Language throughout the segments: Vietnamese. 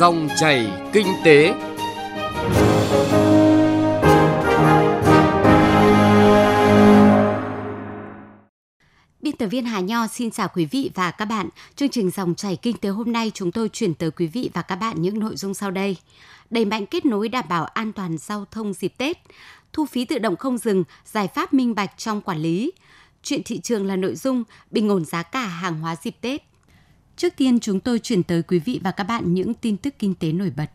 Dòng chảy kinh tế. Biên tập viên Hà Nho xin chào quý vị và các bạn. Chương trình Dòng chảy kinh tế hôm nay chúng tôi chuyển tới quý vị và các bạn những nội dung sau đây. Đẩy mạnh kết nối đảm bảo an toàn giao thông dịp Tết, thu phí tự động không dừng, giải pháp minh bạch trong quản lý. Chuyện thị trường là nội dung bình ổn giá cả hàng hóa dịp Tết. Trước tiên chúng tôi chuyển tới quý vị và các bạn những tin tức kinh tế nổi bật.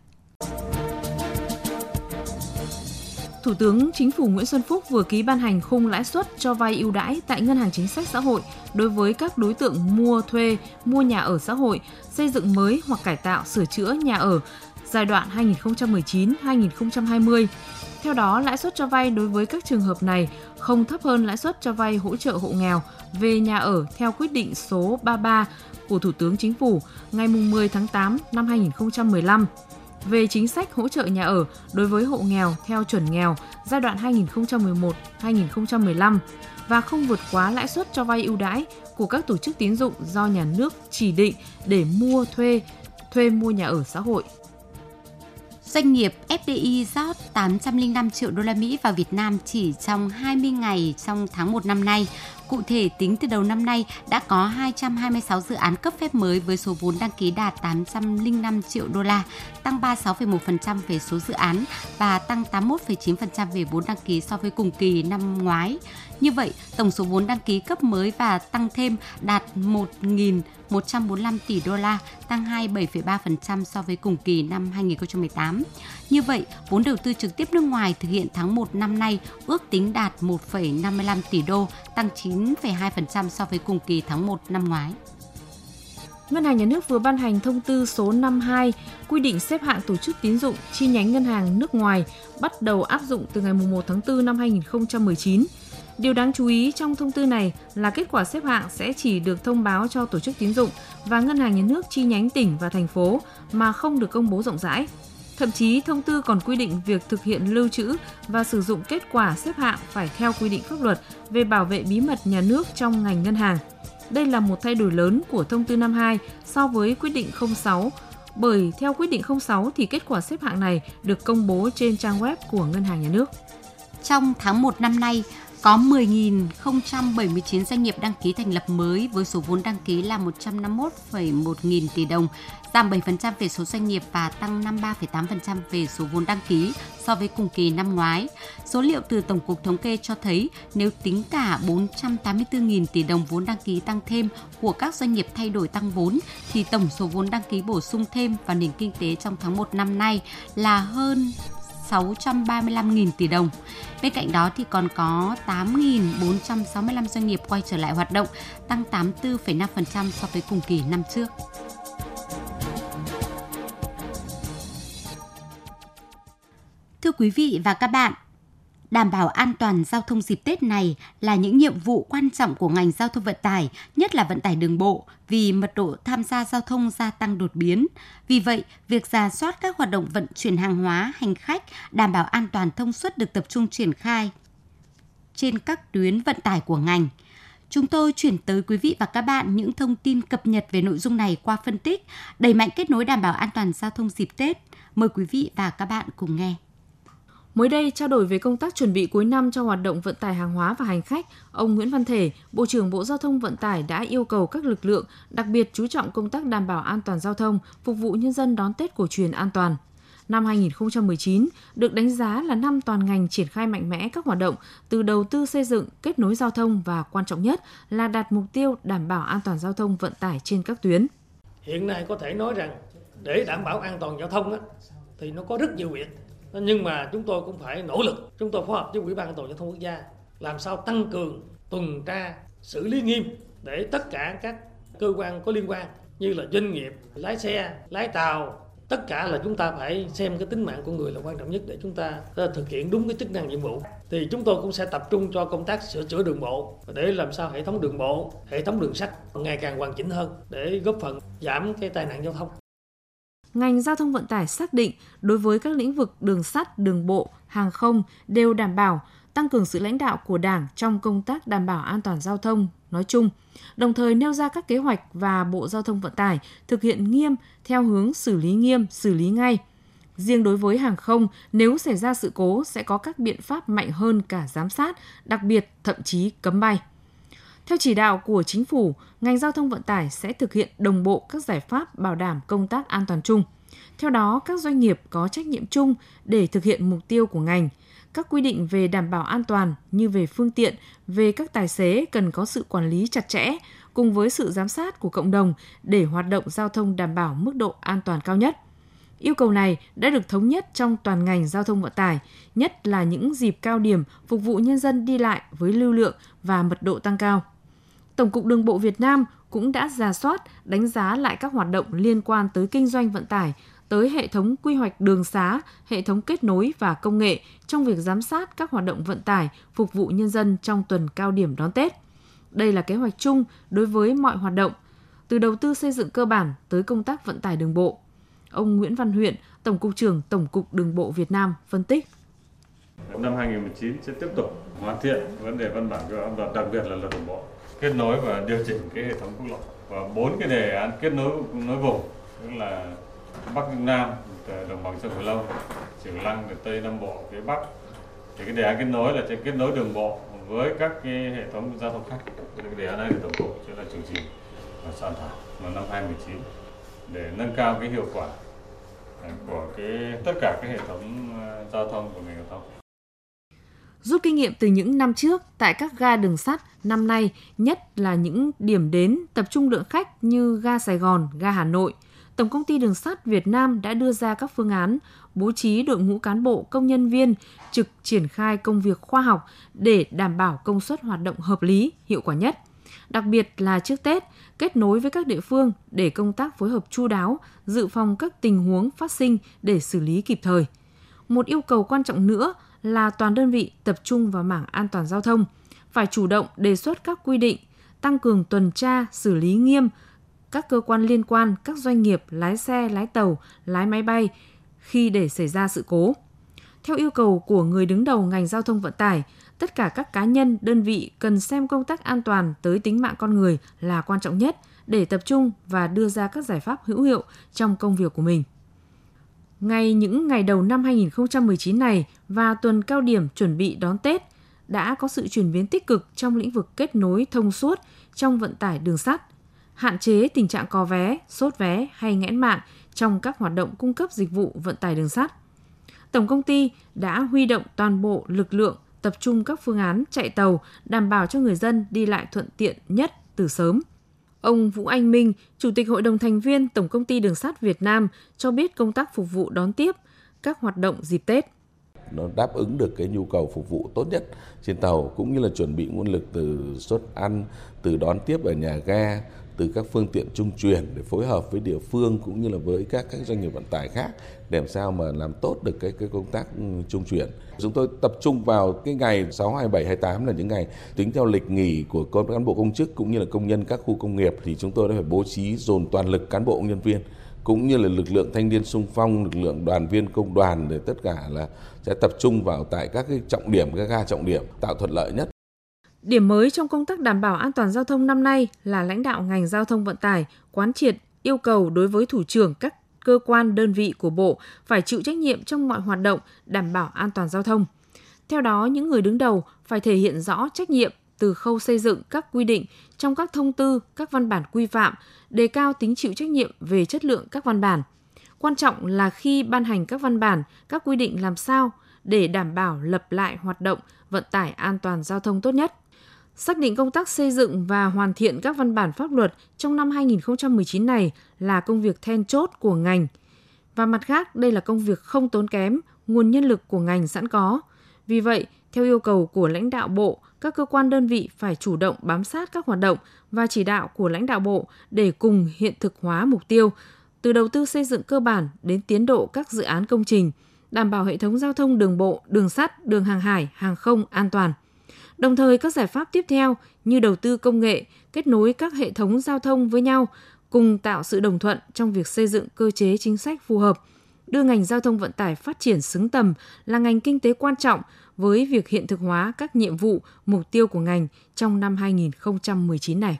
Thủ tướng Chính phủ Nguyễn Xuân Phúc vừa ký ban hành khung lãi suất cho vay ưu đãi tại Ngân hàng Chính sách Xã hội đối với các đối tượng mua thuê, mua nhà ở xã hội, xây dựng mới hoặc cải tạo, sửa chữa nhà ở giai đoạn 2019-2020. Theo đó, lãi suất cho vay đối với các trường hợp này không thấp hơn lãi suất cho vay hỗ trợ hộ nghèo về nhà ở theo quyết định số 33 của Thủ tướng Chính phủ ngày 10 tháng 8 năm 2015 về chính sách hỗ trợ nhà ở đối với hộ nghèo theo chuẩn nghèo giai đoạn 2011-2015 và không vượt quá lãi suất cho vay ưu đãi của các tổ chức tín dụng do nhà nước chỉ định để mua thuê, thuê mua nhà ở xã hội. Doanh nghiệp FDI rót 805 triệu đô la Mỹ vào Việt Nam chỉ trong 20 ngày trong tháng 1 năm nay. Cụ thể, tính từ đầu năm nay đã có 226 dự án cấp phép mới với số vốn đăng ký đạt 805 triệu đô la, tăng 36,1% về số dự án và tăng 81,9% về vốn đăng ký so với cùng kỳ năm ngoái. Như vậy, tổng số vốn đăng ký cấp mới và tăng thêm đạt 1.145 tỷ đô la, tăng 27,3% so với cùng kỳ năm 2018. Như vậy, vốn đầu tư trực tiếp nước ngoài thực hiện tháng 1 năm nay ước tính đạt 1,55 tỷ đô, tăng 9,2% so với cùng kỳ tháng 1 năm ngoái. Ngân hàng Nhà nước vừa ban hành thông tư số 52 quy định xếp hạng tổ chức tín dụng chi nhánh ngân hàng nước ngoài bắt đầu áp dụng từ ngày 1 tháng 4 năm 2019. Điều đáng chú ý trong thông tư này là kết quả xếp hạng sẽ chỉ được thông báo cho tổ chức tín dụng và ngân hàng nhà nước chi nhánh tỉnh và thành phố mà không được công bố rộng rãi. Thậm chí thông tư còn quy định việc thực hiện lưu trữ và sử dụng kết quả xếp hạng phải theo quy định pháp luật về bảo vệ bí mật nhà nước trong ngành ngân hàng. Đây là một thay đổi lớn của thông tư 52 so với quyết định 06 bởi theo quyết định 06 thì kết quả xếp hạng này được công bố trên trang web của Ngân hàng Nhà nước. Trong tháng 1 năm nay, có 10.079 doanh nghiệp đăng ký thành lập mới với số vốn đăng ký là 151,1 nghìn tỷ đồng, giảm 7% về số doanh nghiệp và tăng 53,8% về số vốn đăng ký so với cùng kỳ năm ngoái. Số liệu từ Tổng cục Thống kê cho thấy nếu tính cả 484.000 tỷ đồng vốn đăng ký tăng thêm của các doanh nghiệp thay đổi tăng vốn thì tổng số vốn đăng ký bổ sung thêm vào nền kinh tế trong tháng 1 năm nay là hơn 635.000 tỷ đồng. Bên cạnh đó thì còn có 8.465 doanh nghiệp quay trở lại hoạt động, tăng 84,5% so với cùng kỳ năm trước. Thưa quý vị và các bạn, đảm bảo an toàn giao thông dịp Tết này là những nhiệm vụ quan trọng của ngành giao thông vận tải, nhất là vận tải đường bộ, vì mật độ tham gia giao thông gia tăng đột biến. Vì vậy, việc giả soát các hoạt động vận chuyển hàng hóa, hành khách, đảm bảo an toàn thông suốt được tập trung triển khai trên các tuyến vận tải của ngành. Chúng tôi chuyển tới quý vị và các bạn những thông tin cập nhật về nội dung này qua phân tích, đẩy mạnh kết nối đảm bảo an toàn giao thông dịp Tết. Mời quý vị và các bạn cùng nghe. Mới đây, trao đổi về công tác chuẩn bị cuối năm cho hoạt động vận tải hàng hóa và hành khách, ông Nguyễn Văn Thể, Bộ trưởng Bộ Giao thông Vận tải đã yêu cầu các lực lượng đặc biệt chú trọng công tác đảm bảo an toàn giao thông, phục vụ nhân dân đón Tết cổ truyền an toàn. Năm 2019 được đánh giá là năm toàn ngành triển khai mạnh mẽ các hoạt động từ đầu tư xây dựng, kết nối giao thông và quan trọng nhất là đạt mục tiêu đảm bảo an toàn giao thông vận tải trên các tuyến. Hiện nay có thể nói rằng để đảm bảo an toàn giao thông thì nó có rất nhiều việc nhưng mà chúng tôi cũng phải nỗ lực. Chúng tôi phối hợp với ủy ban an toàn giao thông quốc gia làm sao tăng cường, tuần tra, xử lý nghiêm để tất cả các cơ quan có liên quan như là doanh nghiệp, lái xe, lái tàu, tất cả là chúng ta phải xem cái tính mạng của người là quan trọng nhất để chúng ta ờ, thực hiện đúng cái chức năng nhiệm vụ. Thì chúng tôi cũng sẽ tập trung cho công tác sửa chữa đường bộ để làm sao hệ thống đường bộ, hệ thống đường sắt ngày càng hoàn chỉnh hơn để góp phần giảm cái tai nạn giao thông ngành giao thông vận tải xác định đối với các lĩnh vực đường sắt, đường bộ, hàng không đều đảm bảo tăng cường sự lãnh đạo của Đảng trong công tác đảm bảo an toàn giao thông nói chung, đồng thời nêu ra các kế hoạch và Bộ Giao thông Vận tải thực hiện nghiêm theo hướng xử lý nghiêm, xử lý ngay. Riêng đối với hàng không, nếu xảy ra sự cố sẽ có các biện pháp mạnh hơn cả giám sát, đặc biệt thậm chí cấm bay. Theo chỉ đạo của chính phủ, ngành giao thông vận tải sẽ thực hiện đồng bộ các giải pháp bảo đảm công tác an toàn chung. Theo đó, các doanh nghiệp có trách nhiệm chung để thực hiện mục tiêu của ngành. Các quy định về đảm bảo an toàn như về phương tiện, về các tài xế cần có sự quản lý chặt chẽ cùng với sự giám sát của cộng đồng để hoạt động giao thông đảm bảo mức độ an toàn cao nhất. Yêu cầu này đã được thống nhất trong toàn ngành giao thông vận tải, nhất là những dịp cao điểm phục vụ nhân dân đi lại với lưu lượng và mật độ tăng cao. Tổng cục Đường bộ Việt Nam cũng đã ra soát, đánh giá lại các hoạt động liên quan tới kinh doanh vận tải, tới hệ thống quy hoạch đường xá, hệ thống kết nối và công nghệ trong việc giám sát các hoạt động vận tải phục vụ nhân dân trong tuần cao điểm đón Tết. Đây là kế hoạch chung đối với mọi hoạt động, từ đầu tư xây dựng cơ bản tới công tác vận tải đường bộ. Ông Nguyễn Văn Huyện, Tổng cục trưởng Tổng cục Đường bộ Việt Nam phân tích. Năm 2019 sẽ tiếp tục hoàn thiện vấn đề văn bản quy pháp luật đặc biệt là luật đường bộ kết nối và điều chỉnh cái hệ thống quốc lộ. Và bốn cái đề án kết nối nối vùng, tức là bắc nam ờ, đồng bằng sông cửu long chiều lăng từ tây, nam bộ, phía bắc. Thì cái đề án kết nối là sẽ kết nối đường bộ với các cái hệ thống giao thông khác. Cái đề án này thì tổng cục sẽ là chủ trì và soạn thảo vào năm 2019 để nâng cao cái hiệu quả ờ, của cái, tất cả các hệ thống ờ, giao thông của ngành giao thông. Rút kinh nghiệm từ những năm trước tại các ga đường sắt, năm nay nhất là những điểm đến tập trung lượng khách như ga Sài Gòn, ga Hà Nội, Tổng công ty Đường sắt Việt Nam đã đưa ra các phương án bố trí đội ngũ cán bộ công nhân viên trực triển khai công việc khoa học để đảm bảo công suất hoạt động hợp lý, hiệu quả nhất. Đặc biệt là trước Tết, kết nối với các địa phương để công tác phối hợp chu đáo, dự phòng các tình huống phát sinh để xử lý kịp thời. Một yêu cầu quan trọng nữa là toàn đơn vị tập trung vào mảng an toàn giao thông, phải chủ động đề xuất các quy định, tăng cường tuần tra, xử lý nghiêm các cơ quan liên quan, các doanh nghiệp, lái xe, lái tàu, lái máy bay khi để xảy ra sự cố. Theo yêu cầu của người đứng đầu ngành giao thông vận tải, tất cả các cá nhân, đơn vị cần xem công tác an toàn tới tính mạng con người là quan trọng nhất để tập trung và đưa ra các giải pháp hữu hiệu trong công việc của mình. Ngay những ngày đầu năm 2019 này và tuần cao điểm chuẩn bị đón Tết đã có sự chuyển biến tích cực trong lĩnh vực kết nối thông suốt trong vận tải đường sắt, hạn chế tình trạng có vé, sốt vé hay nghẽn mạng trong các hoạt động cung cấp dịch vụ vận tải đường sắt. Tổng công ty đã huy động toàn bộ lực lượng tập trung các phương án chạy tàu đảm bảo cho người dân đi lại thuận tiện nhất từ sớm. Ông Vũ Anh Minh, Chủ tịch Hội đồng thành viên Tổng công ty Đường sắt Việt Nam cho biết công tác phục vụ đón tiếp các hoạt động dịp Tết nó đáp ứng được cái nhu cầu phục vụ tốt nhất trên tàu cũng như là chuẩn bị nguồn lực từ suất ăn, từ đón tiếp ở nhà ga, từ các phương tiện trung truyền để phối hợp với địa phương cũng như là với các các doanh nghiệp vận tải khác để làm sao mà làm tốt được cái cái công tác ừ, trung chuyển. Chúng tôi tập trung vào cái ngày 6, 27, 28 là những ngày tính theo lịch nghỉ của cán bộ công chức cũng như là công nhân các khu công nghiệp thì chúng tôi đã phải bố trí dồn toàn lực cán bộ nhân viên cũng như là lực lượng thanh niên sung phong, lực lượng đoàn viên công đoàn để tất cả là sẽ tập trung vào tại các cái trọng điểm, các ga trọng điểm tạo thuận lợi nhất. Điểm mới trong công tác đảm bảo an toàn giao thông năm nay là lãnh đạo ngành giao thông vận tải quán triệt yêu cầu đối với thủ trưởng các cơ quan đơn vị của Bộ phải chịu trách nhiệm trong mọi hoạt động đảm bảo an toàn giao thông. Theo đó, những người đứng đầu phải thể hiện rõ trách nhiệm từ khâu xây dựng các quy định trong các thông tư, các văn bản quy phạm, đề cao tính chịu trách nhiệm về chất lượng các văn bản. Quan trọng là khi ban hành các văn bản, các quy định làm sao để đảm bảo lập lại hoạt động vận tải an toàn giao thông tốt nhất. Xác định công tác xây dựng và hoàn thiện các văn bản pháp luật trong năm 2019 này là công việc then chốt của ngành. Và mặt khác, đây là công việc không tốn kém, nguồn nhân lực của ngành sẵn có. Vì vậy, theo yêu cầu của lãnh đạo Bộ, các cơ quan đơn vị phải chủ động bám sát các hoạt động và chỉ đạo của lãnh đạo Bộ để cùng hiện thực hóa mục tiêu, từ đầu tư xây dựng cơ bản đến tiến độ các dự án công trình, đảm bảo hệ thống giao thông đường bộ, đường sắt, đường hàng hải, hàng không an toàn. Đồng thời các giải pháp tiếp theo như đầu tư công nghệ, kết nối các hệ thống giao thông với nhau cùng tạo sự đồng thuận trong việc xây dựng cơ chế chính sách phù hợp, đưa ngành giao thông vận tải phát triển xứng tầm là ngành kinh tế quan trọng với việc hiện thực hóa các nhiệm vụ, mục tiêu của ngành trong năm 2019 này.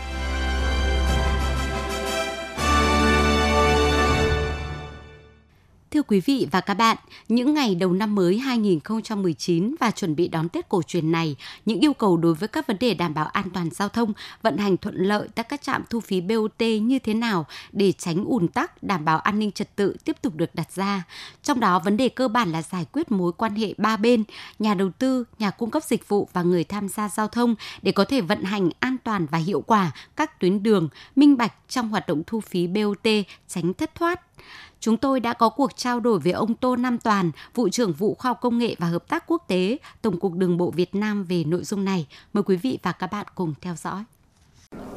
Quý vị và các bạn, những ngày đầu năm mới 2019 và chuẩn bị đón Tết cổ truyền này, những yêu cầu đối với các vấn đề đảm bảo an toàn giao thông, vận hành thuận lợi tại các trạm thu phí BOT như thế nào để tránh ùn tắc, đảm bảo an ninh trật tự tiếp tục được đặt ra. Trong đó, vấn đề cơ bản là giải quyết mối quan hệ ba bên, nhà đầu tư, nhà cung cấp dịch vụ và người tham gia giao thông để có thể vận hành an toàn và hiệu quả các tuyến đường, minh bạch trong hoạt động thu phí BOT, tránh thất thoát chúng tôi đã có cuộc trao đổi với ông Tô Nam Toàn, vụ trưởng vụ khoa học công nghệ và hợp tác quốc tế, Tổng cục Đường bộ Việt Nam về nội dung này. Mời quý vị và các bạn cùng theo dõi.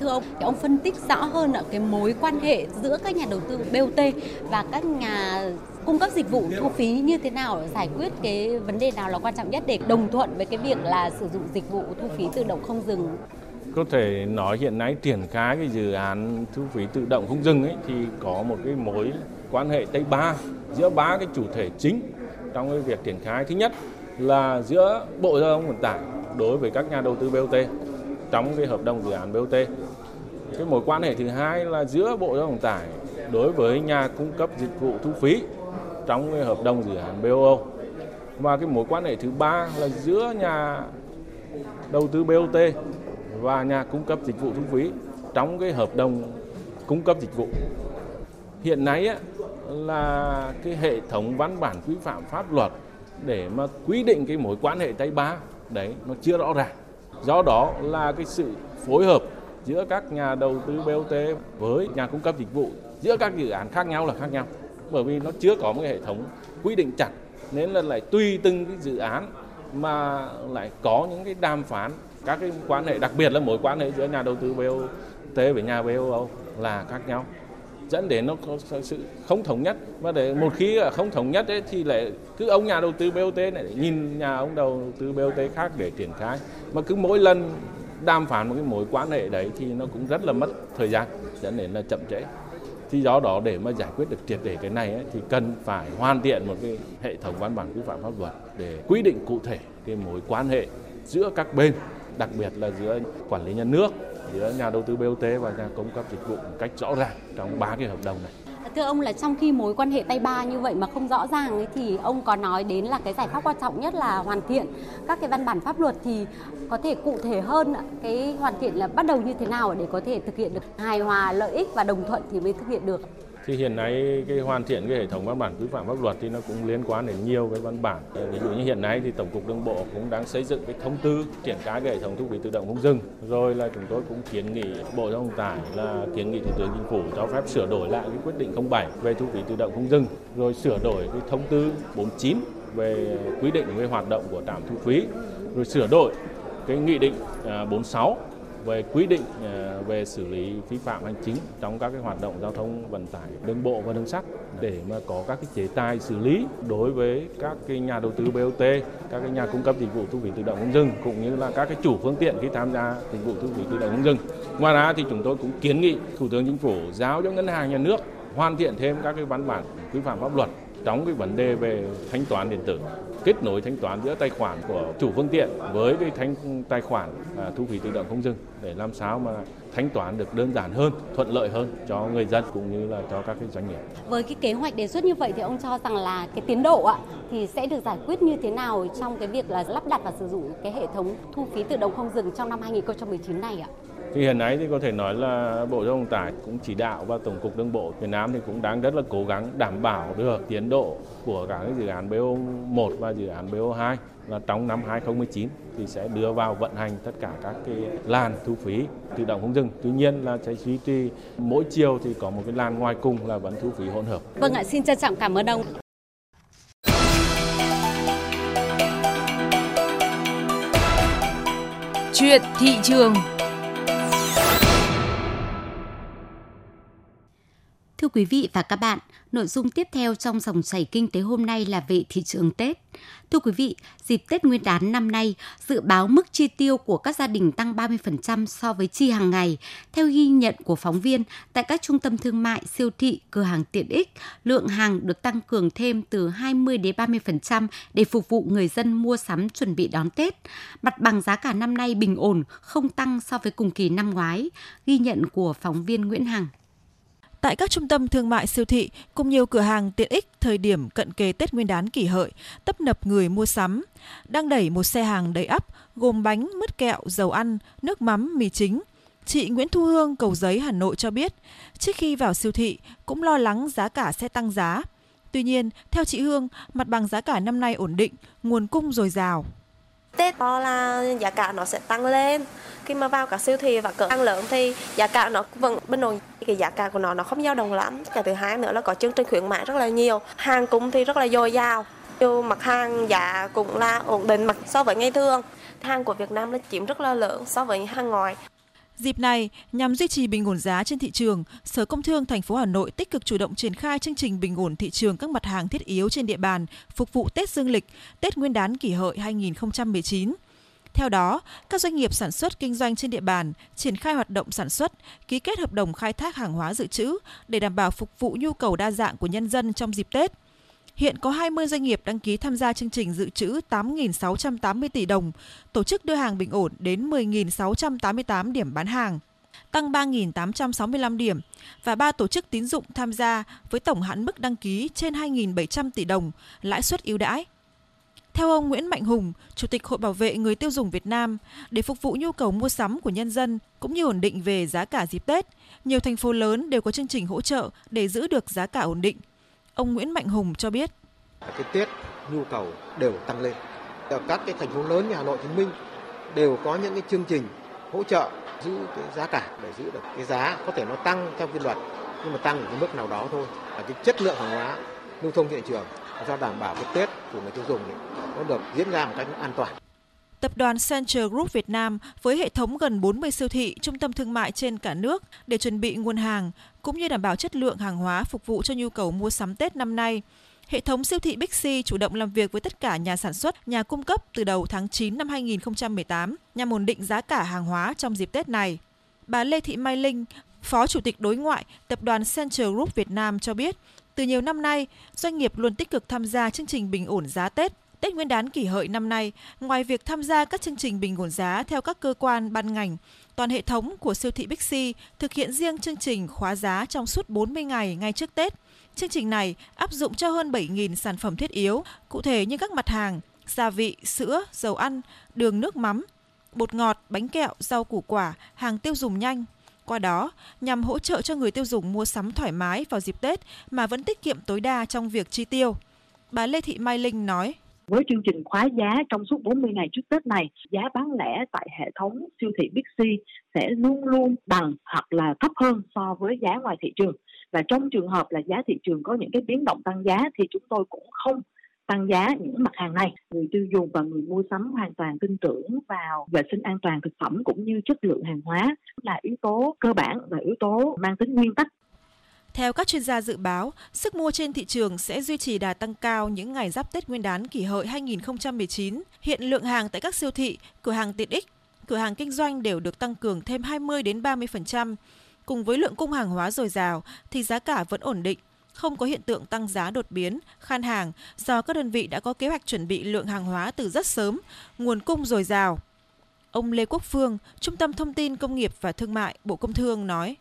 Thưa ông, ông phân tích rõ hơn ở cái mối quan hệ giữa các nhà đầu tư BOT và các nhà cung cấp dịch vụ thu phí như thế nào giải quyết cái vấn đề nào là quan trọng nhất để đồng thuận với cái việc là sử dụng dịch vụ thu phí tự động không dừng có thể nói hiện nay triển khai cái dự án thu phí tự động không dừng ấy, thì có một cái mối quan hệ Tây Ba, giữa ba cái chủ thể chính trong cái việc triển khai. Thứ nhất là giữa Bộ Giao thông Vận tải đối với các nhà đầu tư BOT trong cái hợp đồng dự án BOT. Cái mối quan hệ thứ hai là giữa Bộ Giao thông Vận tải đối với nhà cung cấp dịch vụ thu phí trong cái hợp đồng dự án BOO. Và cái mối quan hệ thứ ba là giữa nhà đầu tư BOT và nhà cung cấp dịch vụ thu phí trong cái hợp đồng cung cấp dịch vụ. Hiện nay á, là cái hệ thống văn bản quy phạm pháp luật để mà quy định cái mối quan hệ tay ba đấy nó chưa rõ ràng. Do đó là cái sự phối hợp giữa các nhà đầu tư BOT với nhà cung cấp dịch vụ giữa các dự án khác nhau là khác nhau bởi vì nó chưa có một cái hệ thống quy định chặt nên là lại tùy từng cái dự án mà lại có những cái đàm phán các cái quan hệ đặc biệt là mối quan hệ giữa nhà đầu tư BOT với nhà BOO là khác nhau. Dẫn đến nó có sự không thống nhất. Và để một khi không thống nhất ấy, thì lại cứ ông nhà đầu tư BOT này nhìn nhà ông đầu tư BOT khác để triển khai. Mà cứ mỗi lần đàm phán một cái mối quan hệ đấy thì nó cũng rất là mất thời gian dẫn đến là chậm trễ. Thì do đó để mà giải quyết được triệt để cái này ấy, thì cần phải hoàn thiện một cái hệ thống văn bản quy phạm pháp luật để quy định cụ thể cái mối quan hệ giữa các bên đặc biệt là giữa quản lý nhà nước giữa nhà đầu tư BOT và nhà cung cấp dịch vụ một cách rõ ràng trong ba cái hợp đồng này. Thưa ông là trong khi mối quan hệ tay ba như vậy mà không rõ ràng ấy, thì ông có nói đến là cái giải pháp quan trọng nhất là hoàn thiện các cái văn bản pháp luật thì có thể cụ thể hơn cái hoàn thiện là bắt đầu như thế nào để có thể thực hiện được hài hòa lợi ích và đồng thuận thì mới thực hiện được thì hiện nay cái hoàn thiện cái hệ thống văn bản quy phạm pháp luật thì nó cũng liên quan đến nhiều cái văn bản. Ví dụ như hiện nay thì tổng cục đường bộ cũng đang xây dựng cái thông tư, triển khai cái hệ thống thu phí tự động không dừng. Rồi là chúng tôi cũng kiến nghị bộ giao thông tải là kiến nghị thủ tướng chính phủ cho phép sửa đổi lại cái quyết định 07 về thu phí tự động không dừng, rồi sửa đổi cái thông tư 49 về quy định về hoạt động của trạm thu phí, rồi sửa đổi cái nghị định à, 46 về quy định ờ, về xử lý vi phạm hành chính trong các cái hoạt động giao thông vận tải đường bộ và đường sắt để mà có các cái chế tài xử lý đối với các cái nhà đầu tư BOT, các cái nhà cung cấp dịch vụ thu phí tự động không dừng cũng như là các cái chủ phương tiện khi tham gia dịch vụ thu phí tự động không dừng. Ngoài ra thì chúng tôi cũng kiến nghị Thủ tướng Chính phủ giao cho ngân hàng nhà nước hoàn thiện thêm các cái văn bản quy phạm pháp luật trong cái vấn đề về thanh toán điện tử kết nối thanh toán giữa tài khoản của chủ phương tiện với cái thanh tài khoản à, thu phí tự động không dừng để làm sao mà thanh toán được đơn giản hơn, thuận lợi hơn cho người dân cũng như là cho các cái doanh nghiệp. Với cái kế hoạch đề xuất như vậy thì ông cho rằng là cái tiến độ ạ thì sẽ được giải quyết như thế nào trong cái việc là lắp đặt và sử dụng cái hệ thống thu phí tự động không dừng trong năm 2019 này ạ? Thì hiện nay thì có thể nói là Bộ Giao thông Tải cũng chỉ đạo và Tổng cục Đường bộ Việt Nam thì cũng đang rất là cố gắng đảm bảo được tiến độ của cả cái dự án BO1 và dự án BO2 là trong năm 2019 thì sẽ đưa vào vận hành tất cả các cái làn thu phí tự động không dừng. Tuy nhiên là sẽ duy trì mỗi chiều thì có một cái làn ngoài cùng là vẫn thu phí hỗn hợp. Vâng ạ, xin trân trọng cảm ơn ông. Chuyện thị trường thưa quý vị và các bạn, nội dung tiếp theo trong dòng chảy kinh tế hôm nay là về thị trường Tết. Thưa quý vị, dịp Tết Nguyên đán năm nay, dự báo mức chi tiêu của các gia đình tăng 30% so với chi hàng ngày. Theo ghi nhận của phóng viên, tại các trung tâm thương mại, siêu thị, cửa hàng tiện ích, lượng hàng được tăng cường thêm từ 20 đến 30% để phục vụ người dân mua sắm chuẩn bị đón Tết. Mặt bằng giá cả năm nay bình ổn, không tăng so với cùng kỳ năm ngoái. Ghi nhận của phóng viên Nguyễn Hằng. Tại các trung tâm thương mại siêu thị cùng nhiều cửa hàng tiện ích thời điểm cận kề Tết Nguyên đán kỷ hợi, tấp nập người mua sắm, đang đẩy một xe hàng đầy ắp gồm bánh, mứt kẹo, dầu ăn, nước mắm, mì chính. Chị Nguyễn Thu Hương, Cầu Giấy, Hà Nội cho biết, trước khi vào siêu thị cũng lo lắng giá cả sẽ tăng giá. Tuy nhiên, theo chị Hương, mặt bằng giá cả năm nay ổn định, nguồn cung dồi dào. Tết to là giá cả nó sẽ tăng lên. Khi mà vào các siêu thị và cửa hàng lớn thì giá cả nó vẫn bình ổn. Cái giá cả của nó nó không dao động lắm. Cái thứ hai nữa là có chương trình khuyến mãi rất là nhiều. Hàng cũng thì rất là dồi dào. Dù mặt hàng giá cũng là ổn định mặt so với ngày thường. Hàng của Việt Nam nó chiếm rất là lớn so với hàng ngoài. Dịp này, nhằm duy trì bình ổn giá trên thị trường, Sở Công Thương thành phố Hà Nội tích cực chủ động triển khai chương trình bình ổn thị trường các mặt hàng thiết yếu trên địa bàn, phục vụ Tết Dương lịch, Tết Nguyên đán kỷ hợi 2019. Theo đó, các doanh nghiệp sản xuất kinh doanh trên địa bàn triển khai hoạt động sản xuất, ký kết hợp đồng khai thác hàng hóa dự trữ để đảm bảo phục vụ nhu cầu đa dạng của nhân dân trong dịp Tết. Hiện có 20 doanh nghiệp đăng ký tham gia chương trình dự trữ 8.680 tỷ đồng, tổ chức đưa hàng bình ổn đến 10.688 điểm bán hàng, tăng 3.865 điểm và 3 tổ chức tín dụng tham gia với tổng hạn mức đăng ký trên 2.700 tỷ đồng, lãi suất ưu đãi. Theo ông Nguyễn Mạnh Hùng, Chủ tịch Hội Bảo vệ Người tiêu dùng Việt Nam, để phục vụ nhu cầu mua sắm của nhân dân cũng như ổn định về giá cả dịp Tết, nhiều thành phố lớn đều có chương trình hỗ trợ để giữ được giá cả ổn định. Ông Nguyễn Mạnh Hùng cho biết. Cái Tết nhu cầu đều tăng lên. Ở các cái thành phố lớn như Hà Nội, Hồ Chí Minh đều có những cái chương trình hỗ trợ giữ cái giá cả để giữ được cái giá có thể nó tăng theo quy luật nhưng mà tăng ở cái mức nào đó thôi là cái chất lượng hàng hóa lưu thông thị trường cho đảm bảo cái Tết của người tiêu dùng nó được diễn ra một cách an toàn. Tập đoàn Central Group Việt Nam với hệ thống gần 40 siêu thị, trung tâm thương mại trên cả nước để chuẩn bị nguồn hàng cũng như đảm bảo chất lượng hàng hóa phục vụ cho nhu cầu mua sắm Tết năm nay. Hệ thống siêu thị Bixi chủ động làm việc với tất cả nhà sản xuất, nhà cung cấp từ đầu tháng 9 năm 2018 nhằm ổn định giá cả hàng hóa trong dịp Tết này. Bà Lê Thị Mai Linh, Phó Chủ tịch đối ngoại Tập đoàn Central Group Việt Nam cho biết, từ nhiều năm nay, doanh nghiệp luôn tích cực tham gia chương trình bình ổn giá Tết. Tết Nguyên đán kỷ hợi năm nay, ngoài việc tham gia các chương trình bình ổn giá theo các cơ quan ban ngành, toàn hệ thống của siêu thị Bixi thực hiện riêng chương trình khóa giá trong suốt 40 ngày ngay trước Tết. Chương trình này áp dụng cho hơn 7.000 sản phẩm thiết yếu, cụ thể như các mặt hàng gia vị, sữa, dầu ăn, đường nước mắm, bột ngọt, bánh kẹo, rau củ quả, hàng tiêu dùng nhanh, qua đó, nhằm hỗ trợ cho người tiêu dùng mua sắm thoải mái vào dịp Tết mà vẫn tiết kiệm tối đa trong việc chi tiêu. Bà Lê Thị Mai Linh nói. Với chương trình khóa giá trong suốt 40 ngày trước Tết này, giá bán lẻ tại hệ thống siêu thị Big C sẽ luôn luôn bằng hoặc là thấp hơn so với giá ngoài thị trường. Và trong trường hợp là giá thị trường có những cái biến động tăng giá thì chúng tôi cũng không tăng giá những mặt hàng này người tiêu dùng và người mua sắm hoàn toàn tin tưởng vào vệ sinh an toàn thực phẩm cũng như chất lượng hàng hóa là yếu tố cơ bản và yếu tố mang tính nguyên tắc theo các chuyên gia dự báo, sức mua trên thị trường sẽ duy trì đà tăng cao những ngày giáp Tết Nguyên đán kỷ hợi 2019. Hiện lượng hàng tại các siêu thị, cửa hàng tiện ích, cửa hàng kinh doanh đều được tăng cường thêm 20 đến 30%. Cùng với lượng cung hàng hóa dồi dào thì giá cả vẫn ổn định, không có hiện tượng tăng giá đột biến, khan hàng do các đơn vị đã có kế hoạch chuẩn bị lượng hàng hóa từ rất sớm, nguồn cung dồi dào. Ông Lê Quốc Phương, Trung tâm Thông tin Công nghiệp và Thương mại, Bộ Công Thương nói.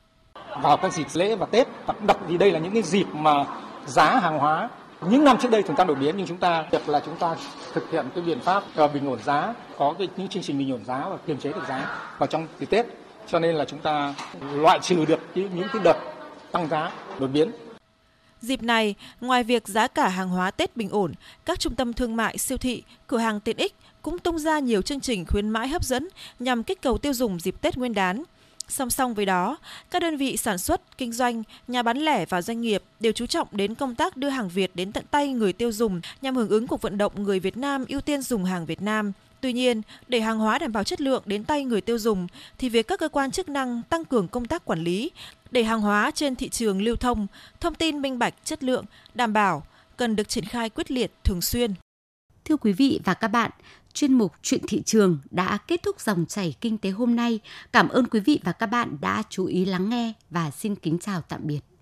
Vào các dịp lễ và Tết, đặc vì đây là những cái dịp mà giá hàng hóa những năm trước đây chúng ta đột biến nhưng chúng ta việc là chúng ta thực hiện cái biện pháp ờ, bình ổn giá có cái những chương trình bình ổn giá và kiềm chế được giá vào trong dịp Tết. Cho nên là chúng ta loại trừ được những cái đợt tăng giá đột biến. Dịp này, ngoài việc giá cả hàng hóa Tết bình ổn, các trung tâm thương mại, siêu thị, cửa hàng tiện ích cũng tung ra nhiều chương trình khuyến mãi hấp dẫn nhằm kích cầu tiêu dùng dịp Tết Nguyên đán. Song song với đó, các đơn vị sản xuất, kinh doanh, nhà bán lẻ và doanh nghiệp đều chú trọng đến công tác đưa hàng Việt đến tận tay người tiêu dùng nhằm hưởng ứng cuộc vận động người Việt Nam ưu tiên dùng hàng Việt Nam. Tuy nhiên, để hàng hóa đảm bảo chất lượng đến tay người tiêu dùng thì việc các cơ quan chức năng tăng cường công tác quản lý, Để hàng hóa trên thị trường lưu thông, thông tin minh bạch, chất lượng, đảm bảo cần được triển khai quyết liệt thường xuyên. Thưa quý vị và các bạn, chuyên mục Chuyện thị trường đã kết thúc dòng chảy kinh tế hôm nay. Cảm ơn quý vị và các bạn đã chú ý lắng nghe và xin kính chào tạm biệt.